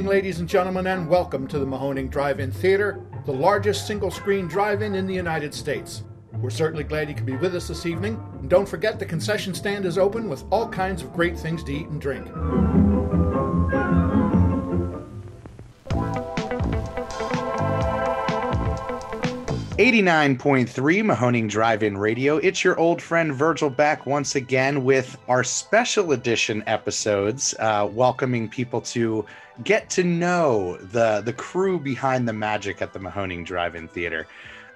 evening, ladies and gentlemen, and welcome to the Mahoning Drive-In Theater, the largest single-screen drive-in in the United States. We're certainly glad you could be with us this evening. And don't forget the concession stand is open with all kinds of great things to eat and drink. 89.3 Mahoning Drive In Radio. It's your old friend Virgil back once again with our special edition episodes, uh, welcoming people to get to know the, the crew behind the magic at the Mahoning Drive In Theater.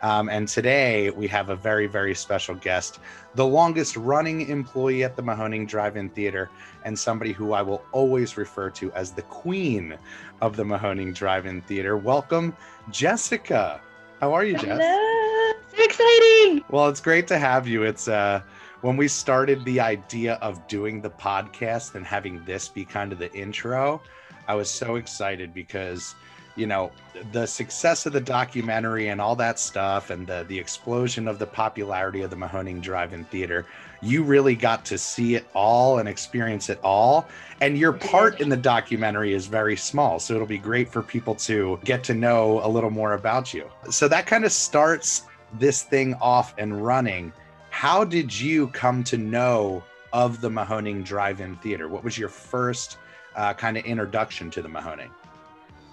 Um, and today we have a very, very special guest, the longest running employee at the Mahoning Drive In Theater, and somebody who I will always refer to as the queen of the Mahoning Drive In Theater. Welcome, Jessica. How are you, Jess? Hello. So exciting. Well, it's great to have you. It's uh when we started the idea of doing the podcast and having this be kind of the intro, I was so excited because you know the success of the documentary and all that stuff and the the explosion of the popularity of the Mahoning Drive-In Theater you really got to see it all and experience it all. And your part in the documentary is very small. So it'll be great for people to get to know a little more about you. So that kind of starts this thing off and running. How did you come to know of the Mahoning Drive In Theater? What was your first uh, kind of introduction to the Mahoning?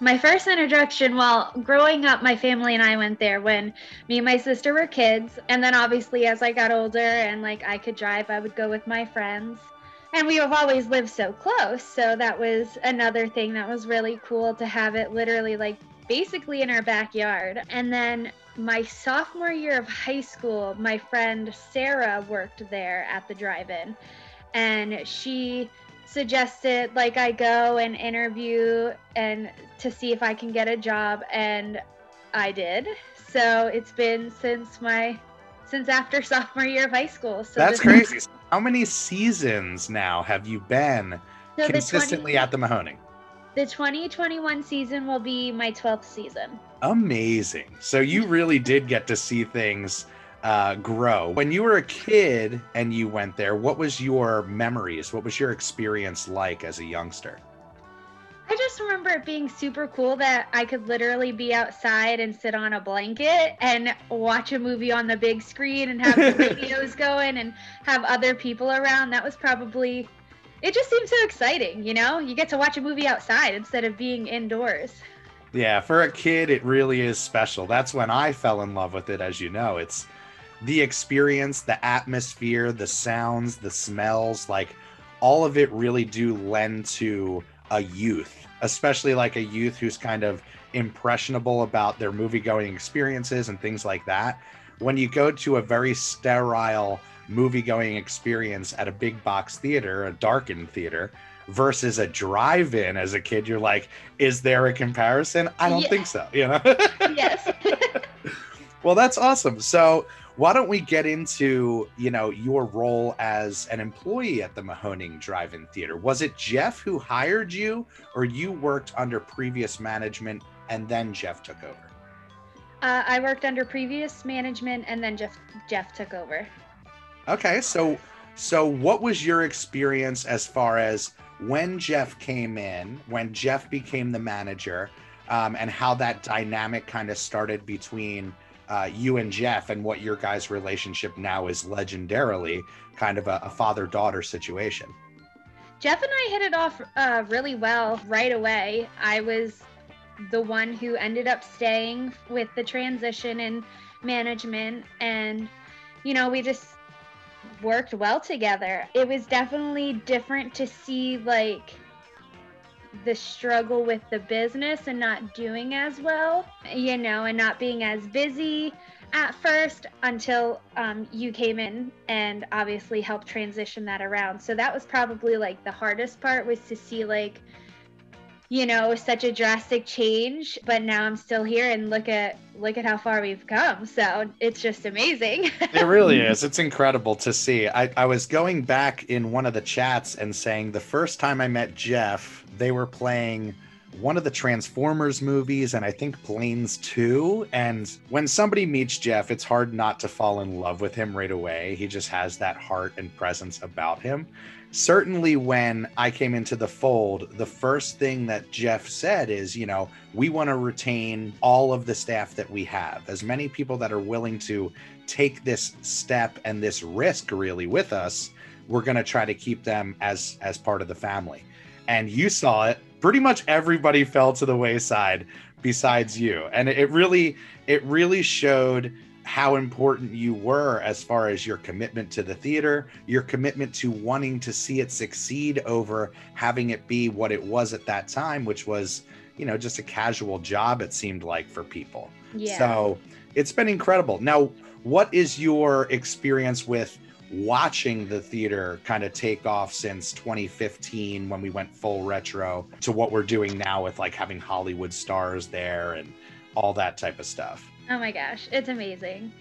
My first introduction, well, growing up, my family and I went there when me and my sister were kids. And then obviously, as I got older and like I could drive, I would go with my friends. And we have always lived so close. So that was another thing that was really cool to have it literally like basically in our backyard. And then my sophomore year of high school, my friend Sarah worked there at the drive in. And she suggested like I go and interview and to see if I can get a job and I did. So it's been since my since after sophomore year of high school. So That's crazy. How many seasons now have you been so consistently 20, at the Mahoning? The 2021 season will be my 12th season. Amazing. So you really did get to see things uh, grow. When you were a kid and you went there, what was your memories? What was your experience like as a youngster? I just remember it being super cool that I could literally be outside and sit on a blanket and watch a movie on the big screen and have the videos going and have other people around. That was probably it just seemed so exciting, you know? You get to watch a movie outside instead of being indoors. Yeah, for a kid it really is special. That's when I fell in love with it as you know. It's the experience, the atmosphere, the sounds, the smells, like all of it really do lend to a youth, especially like a youth who's kind of impressionable about their movie going experiences and things like that. When you go to a very sterile movie going experience at a big box theater, a darkened theater, versus a drive-in as a kid you're like is there a comparison i don't yeah. think so you know yes well that's awesome so why don't we get into you know your role as an employee at the mahoning drive-in theater? Was it jeff who hired you or you worked under previous management and then jeff took over? Uh, i worked under previous management and then jeff jeff took over. Okay so so what was your experience as far as when jeff came in when jeff became the manager um, and how that dynamic kind of started between uh, you and Jeff and what your guys' relationship now is legendarily kind of a, a father daughter situation. Jeff and I hit it off uh, really well right away. I was the one who ended up staying with the transition and management, and you know, we just worked well together. It was definitely different to see like the struggle with the business and not doing as well, you know, and not being as busy at first until um, you came in and obviously helped transition that around. So that was probably like the hardest part was to see like, you know, such a drastic change. But now I'm still here and look at look at how far we've come. So it's just amazing. it really is. It's incredible to see. I, I was going back in one of the chats and saying the first time I met Jeff they were playing one of the Transformers movies and I think Planes 2. And when somebody meets Jeff, it's hard not to fall in love with him right away. He just has that heart and presence about him. certainly when I came into the fold, the first thing that Jeff said is, you know, we want to retain all of the staff that we have, as many people that are willing to take this step and this risk really with us. We're going to try to keep them as as part of the family. And you saw it. Pretty much everybody fell to the wayside besides you. And it really it really showed how important you were as far as your commitment to the theater, your commitment to wanting to see it succeed over having it be what it was at that time, which was, you know, just a casual job, it seemed like for people. Yeah. So it's been incredible. Now, what is your experience with watching the theater kind of take off since 2015 when we went full retro to what we're doing now with like having Hollywood stars there and all that type of stuff? Oh my gosh, it's amazing.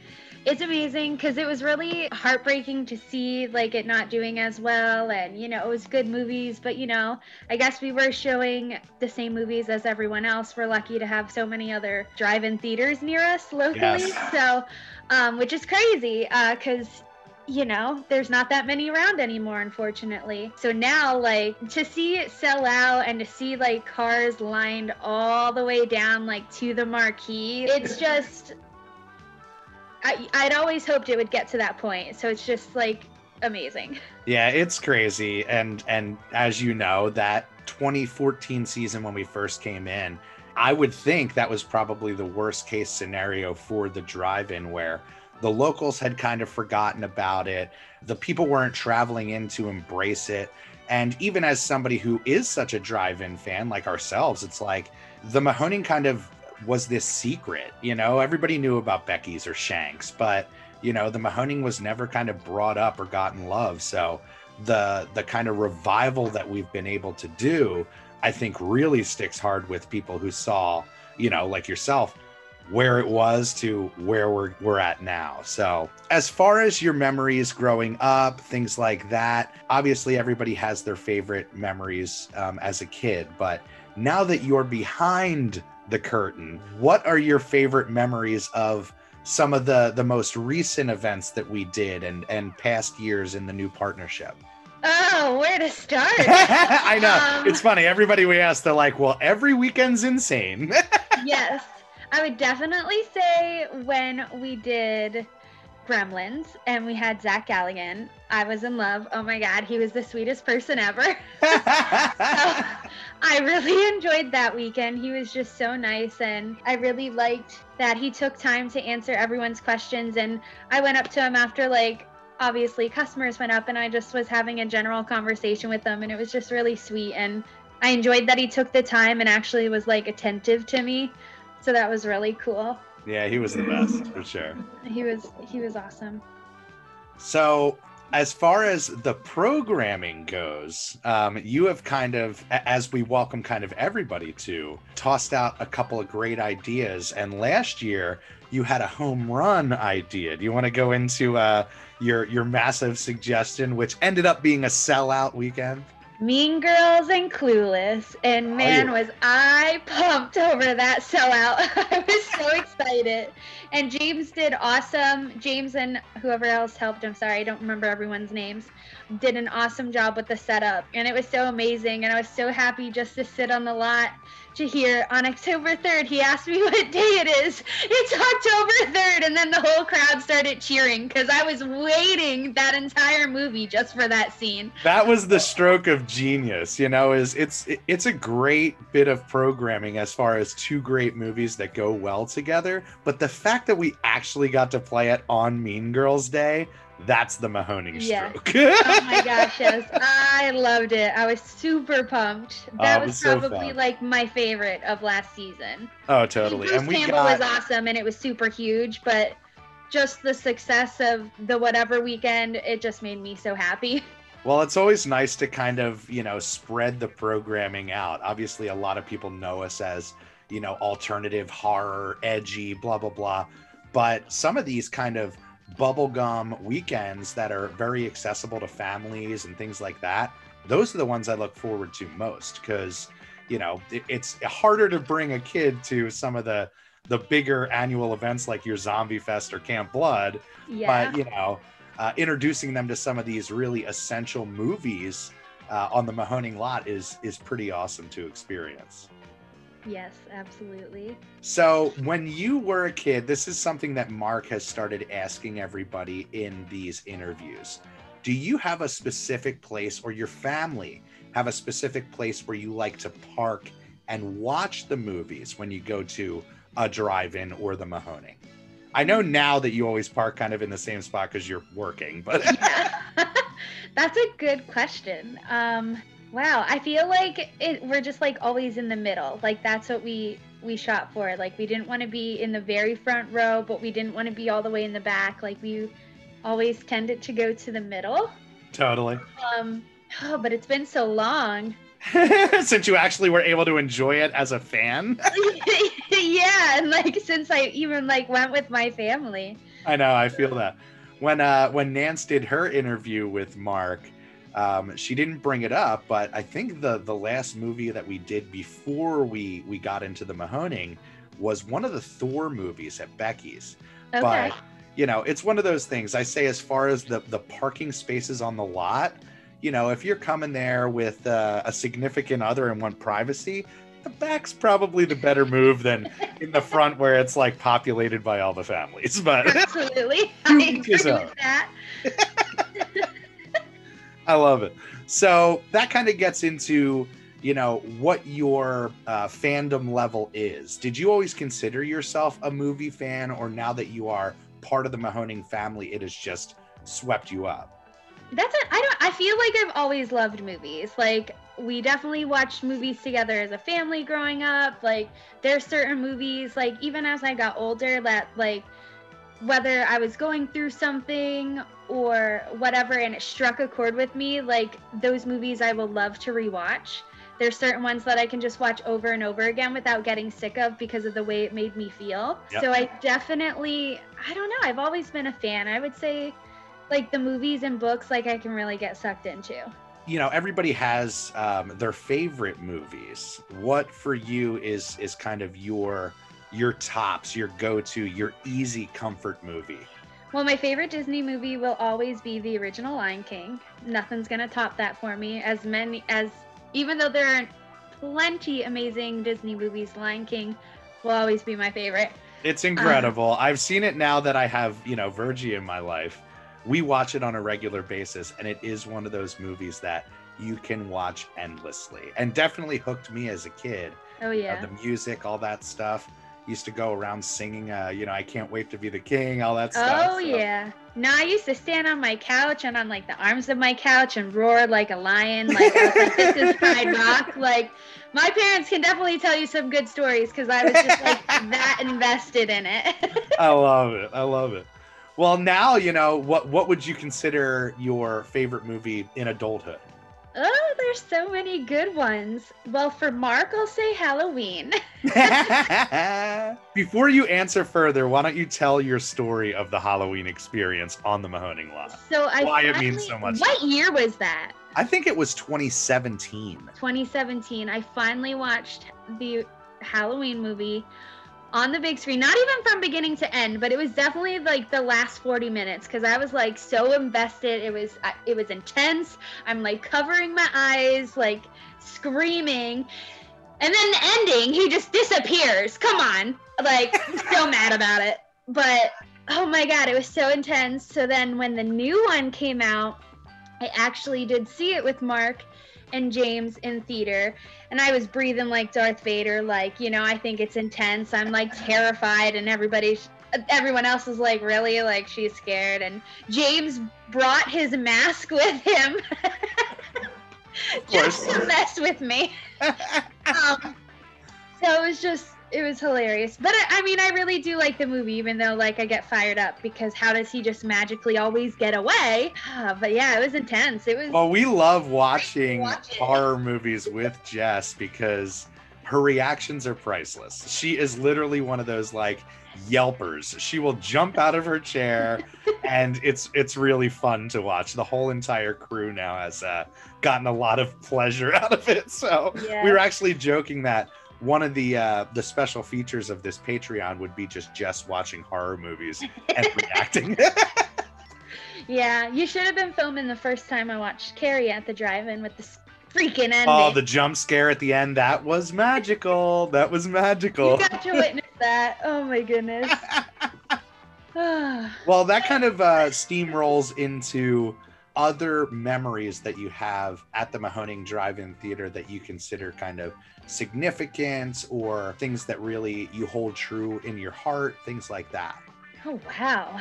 It's amazing because it was really heartbreaking to see like it not doing as well and you know it was good movies but you know I guess we were showing the same movies as everyone else we're lucky to have so many other drive-in theaters near us locally Yes. so um, which is crazy because you know, there's not that many around anymore, unfortunately. So now, like, to see it sell out and to see like cars lined all the way down, like to the marquee, it's just. I, I'd always hoped it would get to that point. So it's just like amazing. Yeah, it's crazy. And and as you know, that 2014 season when we first came in, I would think that was probably the worst case scenario for the drive-in where the locals had kind of forgotten about it. The people weren't traveling in to embrace it. And even as somebody who is such a drive-in fan like ourselves, it's like the Mahoning kind of was this secret, you know, everybody knew about Becky's or Shanks, but you know, the Mahoning was never kind of brought up or gotten love. So the the kind of revival that we've been able to do, I think really sticks hard with people who saw, you know, like yourself, where it was to where we're we're at now. So, as far as your memories growing up, things like that, obviously everybody has their favorite memories um, as a kid, but now that you're behind the curtain, what are your favorite memories of some of the the most recent events that we did and and past years in the new partnership? Oh, where to start? I know. Um, it's funny. Everybody we ask, they're like, well, every weekend's insane. yes, I would definitely say when we did Gremlins and we had Zach Galligan, I was in love. Oh my God, he was the sweetest person ever. I really enjoyed that weekend. He was just so nice, and I really liked that he took time to answer everyone's questions. And I went up to him after, like, obviously, customers went up, and I just was having a general conversation with them, and it was just really sweet. And I enjoyed that he took the time and actually was like attentive to me. So that was really cool. yeah, he was the best for sure. He was he was awesome. So, as far as the programming goes, um, you have kind of, as we welcome kind of everybody to, tossed out a couple of great ideas. And last year, you had a home run idea. Do you want to go into uh, your your massive suggestion, which ended up being a sellout weekend? Mean Girls and Clueless, and man, was I pumped over that sellout. I was so excited. And James did awesome. James and whoever else helped, I'm sorry, I don't remember everyone's names, did an awesome job with the setup. And it was so amazing. And I was so happy just to sit on the lot to hear on October 3rd. He asked me what day it is. It's October 3rd. And then the whole crowd started cheering because I was waiting that entire movie just for that scene. that was the stroke of genius you know is it's it's a great bit of programming as far as two great movies that go well together but the fact that we actually got to play it on mean girls day that's the mahoning Yeah. stroke oh my gosh, yes. I loved it. I was super pumped. That Oh, was, was probably fun. like my favorite of last season. oh totally Bruce and we Campbell got was awesome and it was super huge, but just the success of the whatever weekend, it just made me so happy. Well, it's always nice to kind of, you know, spread the programming out. Obviously, a lot of people know us as, you know, alternative horror, edgy, blah, blah, blah. But some of these kind of bubblegum weekends that are very accessible to families and things like that, those are the ones I look forward to most because, you know, it, it's harder to bring a kid to some of the the bigger annual events like your Zombie Fest or Camp Blood Yeah. but you know uh, introducing them to some of these really essential movies uh, on the Mahoning lot is is pretty awesome to experience. Yes, absolutely. So, when you were a kid, this is something that Mark has started asking everybody in these interviews. Do you have a specific place, or your family have a specific place where you like to park and watch the movies when you go to a drive in or the Mahoning? I know now that you always park kind of in the same spot because you're working, but. yeah. That's a good question. Um, Wow, I feel like it, we're just like always in the middle. Like that's what we we shot for. Like we didn't want to be in the very front row, but we didn't want to be all the way in the back. Like we always tended to go to the middle. Totally. Um oh, but it's been so long. since you actually were able to enjoy it as a fan. yeah, and like since I even like went with my family. I know, I feel that. When uh when Nance did her interview with Mark, um, she didn't bring it up, but I think the the last movie that we did before we we got into the Mahoning was one of the Thor movies at Becky's. Okay. But you know, it's one of those things. I say as far as the the parking spaces on the lot, you know, if you're coming there with uh, a significant other and want privacy, the back's probably the better move than in the front where it's like populated by all the families. But absolutely, I agree with that. I love it. So that kind of gets into you know what your uh, fandom level is. Did you always consider yourself a movie fan, or now that you are part of the Mahoning family, it has just swept you up? That's it. I don't. I feel like I've always loved movies. Like we definitely watched movies together as a family growing up. Like there's certain movies, like even as I got older, that like whether I was going through something or whatever and it struck a chord with me, like those movies I will love to rewatch. There's certain ones that I can just watch over and over again without getting sick of because of the way it made me feel. Yep. So I definitely, I don't know, I've always been a fan. I would say like the movies and books, like I can really get sucked into. You know, everybody has um, their favorite movies. What for you is is kind of your your tops, your go-to, your easy comfort movie? Well, my favorite Disney movie will always be the original Lion King. Nothing's gonna top that for me. As many as even though there are plenty amazing Disney movies, Lion King will always be my favorite. It's incredible. Um, I've seen it now that I have, you know, Virgie in my life. We watch it on a regular basis, and it is one of those movies that you can watch endlessly and definitely hooked me as a kid. Oh, yeah. Uh, the music, all that stuff used to go around singing, uh, you know, I can't wait to be the king, all that stuff. Oh so. yeah. No, I used to stand on my couch and on like the arms of my couch and roar like a lion. Like, like this is Pride Rock. Like my parents can definitely tell you some good stories because I was just like that invested in it. I love it. I love it. Well, now you know what. What would you consider your favorite movie in adulthood? Oh, there's so many good ones. Well, for Mark, I'll say Halloween. Before you answer further, why don't you tell your story of the Halloween experience on the Mahoning lot? So I why finally, it means so much. What year was that? I think it was 2017. 2017. I finally watched the Halloween movie on the big screen not even from beginning to end but it was definitely like the last 40 minutes because i was like so invested. It was it was intense. I'm like covering my eyes like screaming. And then the ending he just disappears. Come on. Like so mad about it. But oh my god it was so intense. So then when the new one came out i actually did see it with mark and James in theater, and I was breathing like Darth Vader, like you know, I think it's intense. I'm like terrified, and everybody, everyone else is like really like she's scared, and James brought his mask with him. just to mess with me. um, so it was just it was hilarious. But I, I, mean, I really do like the movie, even though like I get fired up because how does he just magically always get away? But yeah, it was intense. It was. Well, we love watching watch horror movies with Jess because her reactions are priceless. She is literally one of those like yelpers. She will jump out of her chair, and it's it's really fun to watch. The whole entire crew now has uh, gotten a lot of pleasure out of it. So yeah. we were actually joking that one of the uh, the special features of this Patreon would be just Jess watching horror movies and reacting. Yeah, you should have been filming the first time I watched Carrie at the drive-in with the freaking ending. Oh, the jump scare at the end, that was magical. That was magical. You got to witness that. Oh my goodness. well, that kind of uh, steamrolls into other memories that you have at the Mahoning Drive-In Theater that you consider kind of significant or things that really you hold true in your heart, things like that. oh wow.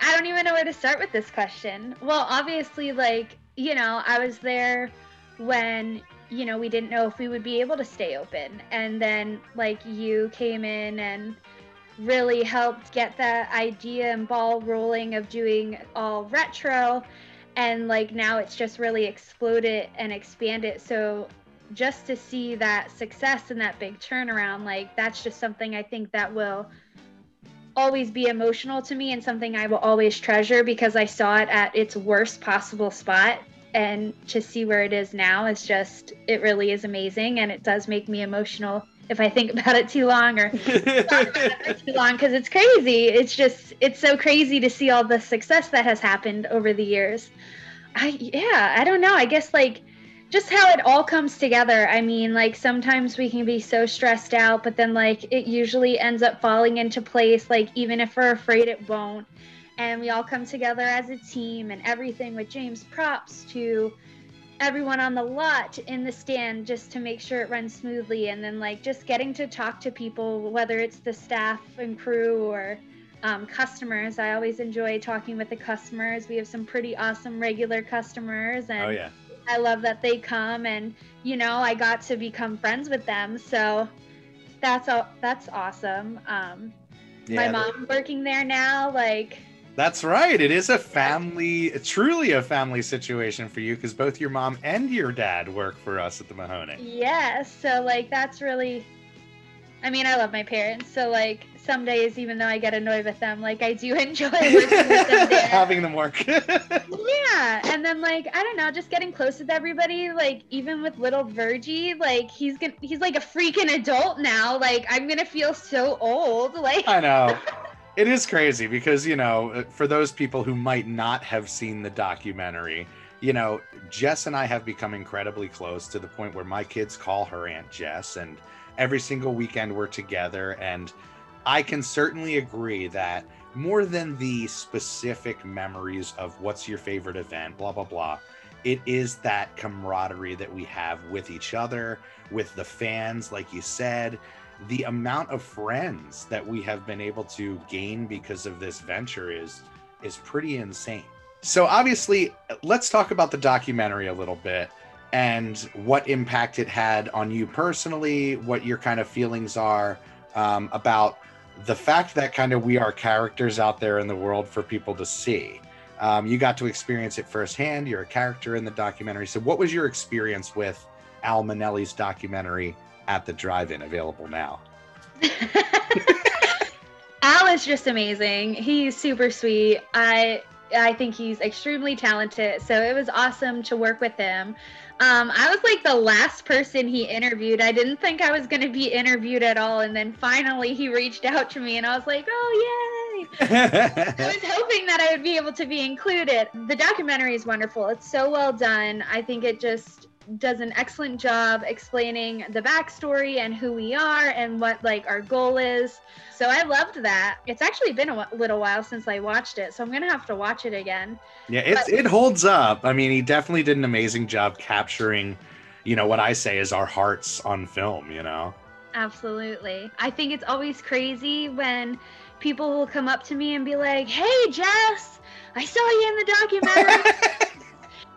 I don't even know where to start with this question. Well, obviously, like, you know, I was there when, you know, we didn't know if we would be able to stay open. And then, like, you came in and really helped get that idea and ball rolling of doing all retro. And, like, now it's just really exploded and expanded. So, just to see that success and that big turnaround, like, that's just something I think that will always be emotional to me and something I will always treasure because I saw it at its worst possible spot. And to see where it is now is just, it really is amazing. And it does make me emotional if I think about it too long or too long because it's crazy. It's just, it's so crazy to see all the success that has happened over the years. I, yeah, I don't know. I guess like, just how it all comes together. I mean, like sometimes we can be so stressed out, but then like it usually ends up falling into place, like even if we're afraid it won't. And we all come together as a team and everything with James props to everyone on the lot in the stand just to make sure it runs smoothly. And then like just getting to talk to people, whether it's the staff and crew or um, customers. I always enjoy talking with the customers. We have some pretty awesome regular customers and oh yeah. I love that they come and you know I got to become friends with them so that's all that's awesome um Yeah, my mom working there now like That's right. It is a family, truly a family situation for you because both your mom and your dad work for us at the Mahoning. yeah so like that's really I mean I love my parents so like some days even though I get annoyed with them like I do enjoy working with them there. Having them work. Yeah, and then like I don't know, just getting close with everybody. Like even with little Virgie, like he's gonna he's like a freaking adult now. Like I'm gonna feel so old. Like I know. It is crazy because, you know, uh, for those people who might not have seen the documentary, you know, Jess and I have become incredibly close to the point where my kids call her Aunt Jess, and every single weekend we're together. And I can certainly agree that more than the specific memories of what's your favorite event, blah, blah, blah, it is that camaraderie that we have with each other, with the fans, like you said the amount of friends that we have been able to gain because of this venture is is pretty insane. So obviously, let's talk about the documentary a little bit and what impact it had on you personally, what your kind of feelings are um, about the fact that kind of we are characters out there in the world for people to see. Um, you got to experience it firsthand. You're a character in the documentary. So, what was your experience with Al Monelli's documentary at the drive-in available now. Al is just amazing. He's super sweet. I I think he's extremely talented. So it was awesome to work with him. Um, I was like the last person he interviewed. I didn't think I was going to be interviewed at all. And then finally he reached out to me and I was like, oh, yay. I was hoping that I would be able to be included. The documentary is wonderful. It's so well done. I think it just does an excellent job explaining the backstory and who we are and what like our goal is. So I loved that. It's actually been a little while since I watched it, so I'm gonna have to watch it again. Yeah, it's But- it holds up. I mean, he definitely did an amazing job capturing, you know, what I say is our hearts on film. You know. Absolutely. I think it's always crazy when people will come up to me and be like, "Hey, Jess, I saw you in the documentary."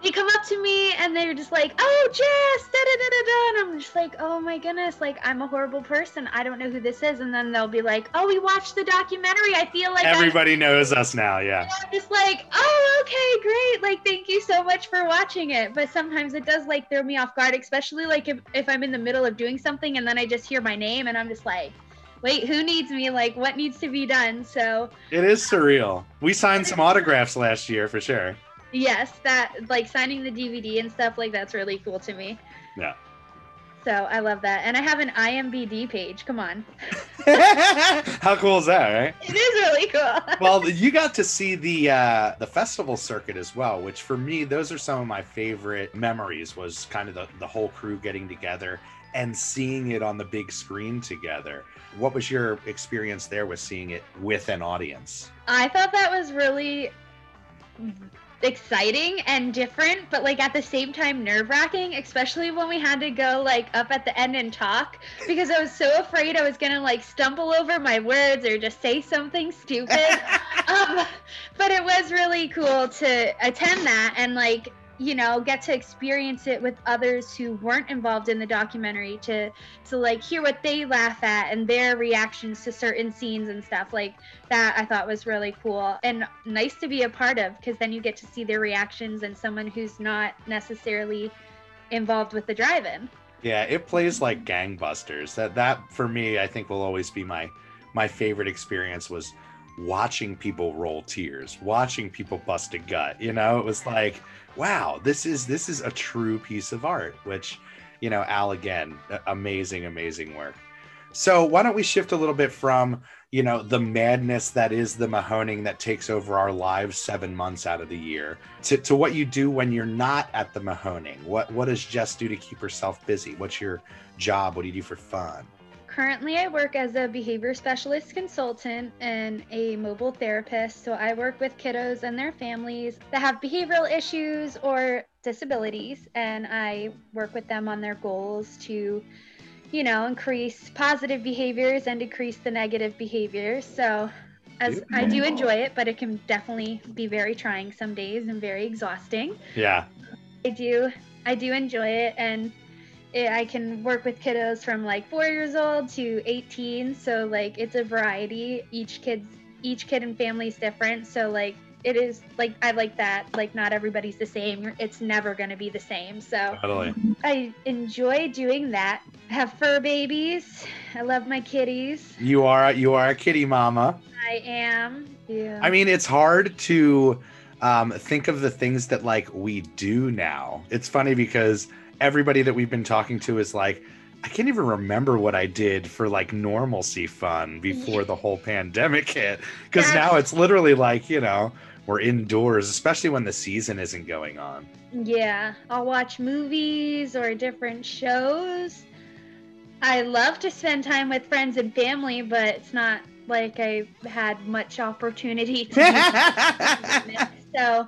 They come up to me and they're just like, "Oh, Jess," da da da da da, and I'm just like, "Oh my goodness, like I'm a horrible person. I don't know who this is." And then they'll be like, "Oh, we watched the documentary. I feel like I-" Everybody knows us now. Yeah. And I'm just like, "Oh, okay, great. Like, thank you so much for watching it." But sometimes it does like throw me off guard, especially like if if I'm in the middle of doing something and then I just hear my name and I'm just like. Wait, who needs me? Like, what needs to be done? So, It is surreal. We signed some autographs last year for sure. Yes, that like signing the DVD and stuff like that's really cool to me. Yeah. So I love that. And I have an IMBD page. Come on. How cool is that, right? It is really cool. well, you got to see the uh, the festival circuit as well, which for me, those are some of my favorite memories. Was kind of the, the whole crew getting together and seeing it on the big screen together. What was your experience there with seeing it with an audience? I thought that was really exciting and different, but like at the same time nerve wracking, especially when we had to go like up at the end and talk because I was so afraid I was gonna like stumble over my words or just say something stupid. um, but it was really cool to attend that and like you know get to experience it with others who weren't involved in the documentary to to like hear what they laugh at and their reactions to certain scenes and stuff like that i thought was really cool and nice to be a part of because then you get to see their reactions and someone who's not necessarily involved with the drive-in. Yeah it plays like gangbusters. That that for me i think will always be my my favorite experience was watching people roll tears watching people bust a gut you know it was like wow, this is this is a true piece of art, which, you know, Al again, amazing, amazing work. So why don't we shift a little bit from you know the madness that is the Mahoning that takes over our lives seven months out of the year to, to what you do when you're not at the Mahoning. What what does Jess do to keep herself busy? What's your job? What do you do for fun? Currently, I work as a behavior specialist consultant and a mobile therapist. So, I work with kiddos and their families that have behavioral issues or disabilities, and I work with them on their goals to, you know, increase positive behaviors and decrease the negative behaviors. So, as I do enjoy it, but it can definitely be very trying some days and very exhausting. Yeah. I do I do enjoy it and it, I can work with kiddos from like four years old to 18. So like it's a variety. Each kid's each kid and family is different. So like it is like I like that. Like not everybody's the same. It's never gonna be the same. So totally. I enjoy doing that. I have fur babies. I love my kitties. You are you are a kitty mama. I am. Yeah. I mean, it's hard to um, think of the things that like we do now. It's funny because everybody that we've been talking to is like, I can't even remember what I did for like normalcy fun before the whole pandemic hit. Because now it's literally like, you know, we're indoors, especially when the season isn't going on. Yeah, I'll watch movies or different shows. I love to spend time with friends and family, but it's not like I had much opportunity to. so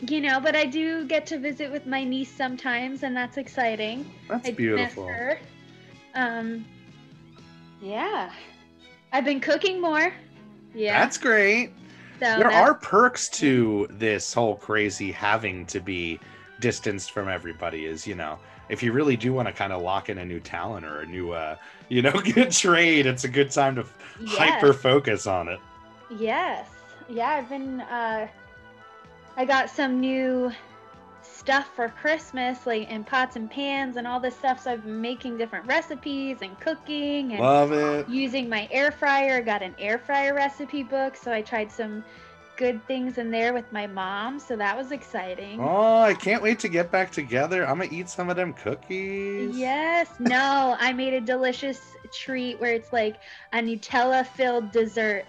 you know, but I do get to visit with my niece sometimes, and that's exciting. That's I beautiful. Um, yeah, I've been cooking more. Yeah, that's great. So there that's... are perks to this whole crazy having to be distanced from everybody. Is you know, if you really do want to kind of lock in a new talent or a new, uh, you know, good trade, it's a good time to yes. hyper focus on it. Yes. Yeah, I've been. uh I got some new stuff for Christmas, like in pots and pans and all this stuff. So I've been making different recipes and cooking and love it. Using my air fryer. I got an air fryer recipe book, so I tried some good things in there with my mom. So that was exciting. Oh, I can't wait to get back together. I'm gonna eat some of them cookies. Yes. No, I made a delicious treat where it's like a Nutella filled dessert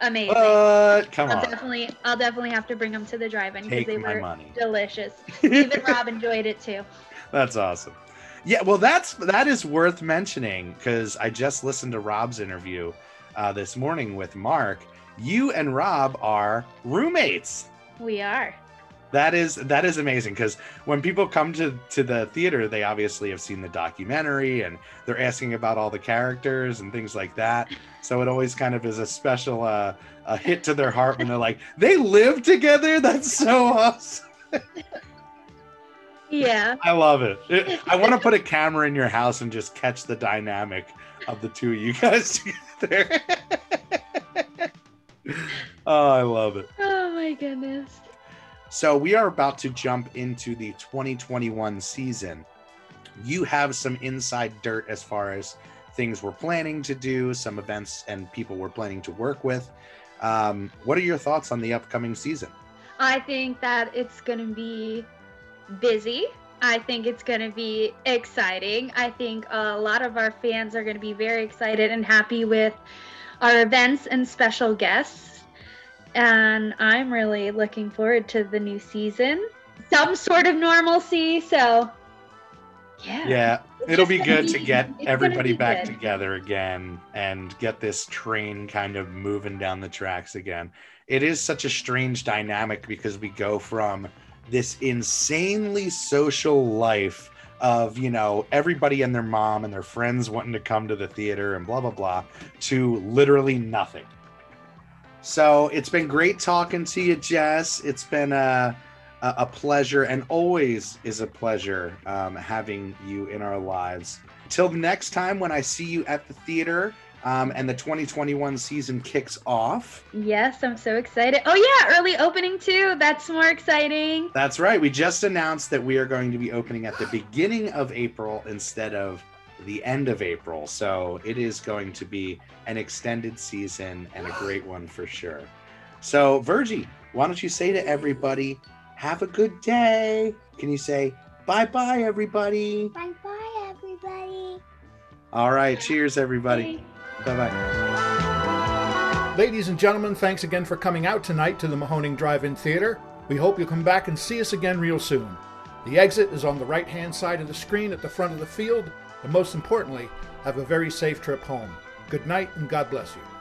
amazing. But come I'll on. definitely, I'll definitely have to bring them to the drive-in because they were money. delicious. Even Rob enjoyed it too. That's awesome. Yeah, well, that's that is worth mentioning because I just listened to Rob's interview uh, this morning with Mark. You and Rob are roommates. We are. That is that is amazing because when people come to to the theater, they obviously have seen the documentary and they're asking about all the characters and things like that. So it always kind of is a special uh, a hit to their heart when they're like, they live together. That's so awesome. Yeah. I love it. it I want to put a camera in your house and just catch the dynamic of the two of you guys together. oh, I love it. Oh my goodness. So we are about to jump into the 2021 season. You have some inside dirt as far as things we're planning to do, some events and people we're planning to work with. Um, what are your thoughts on the upcoming season? I think that it's going to be busy. I think it's going to be exciting. I think a lot of our fans are going to be very excited and happy with our events and special guests. And I'm really looking forward to the new season. Some sort of normalcy. So, yeah. Yeah, It's it'll be good to get everybody back good. together again and get this train kind of moving down the tracks again. It is such a strange dynamic because we go from this insanely social life of, you know, everybody and their mom and their friends wanting to come to the theater and blah, blah, blah, to literally nothing. So it's been great talking to you, Jess. It's been a, a, pleasure and always is a pleasure um, having you in our lives. Till next time, when I see you at the theater um, and the 2021 season kicks off. Yes, I'm so excited. Oh, yeah, early opening too. That's more exciting. That's right. We just announced that we are going to be opening at the beginning of April instead of the end of April. So it is going to be an extended season and a great one for sure. So, Virgie, why don't you say to everybody, have a good day? Can you say bye bye, everybody? Bye bye, everybody. All right. Cheers, everybody. Bye bye. Ladies and gentlemen, thanks again for coming out tonight to the Mahoning Drive-In Theater. We hope you'll come back and see us again real soon. The exit is on the right-hand side of the screen at the front of the field, and most importantly, have a very safe trip home. Good night and God bless you.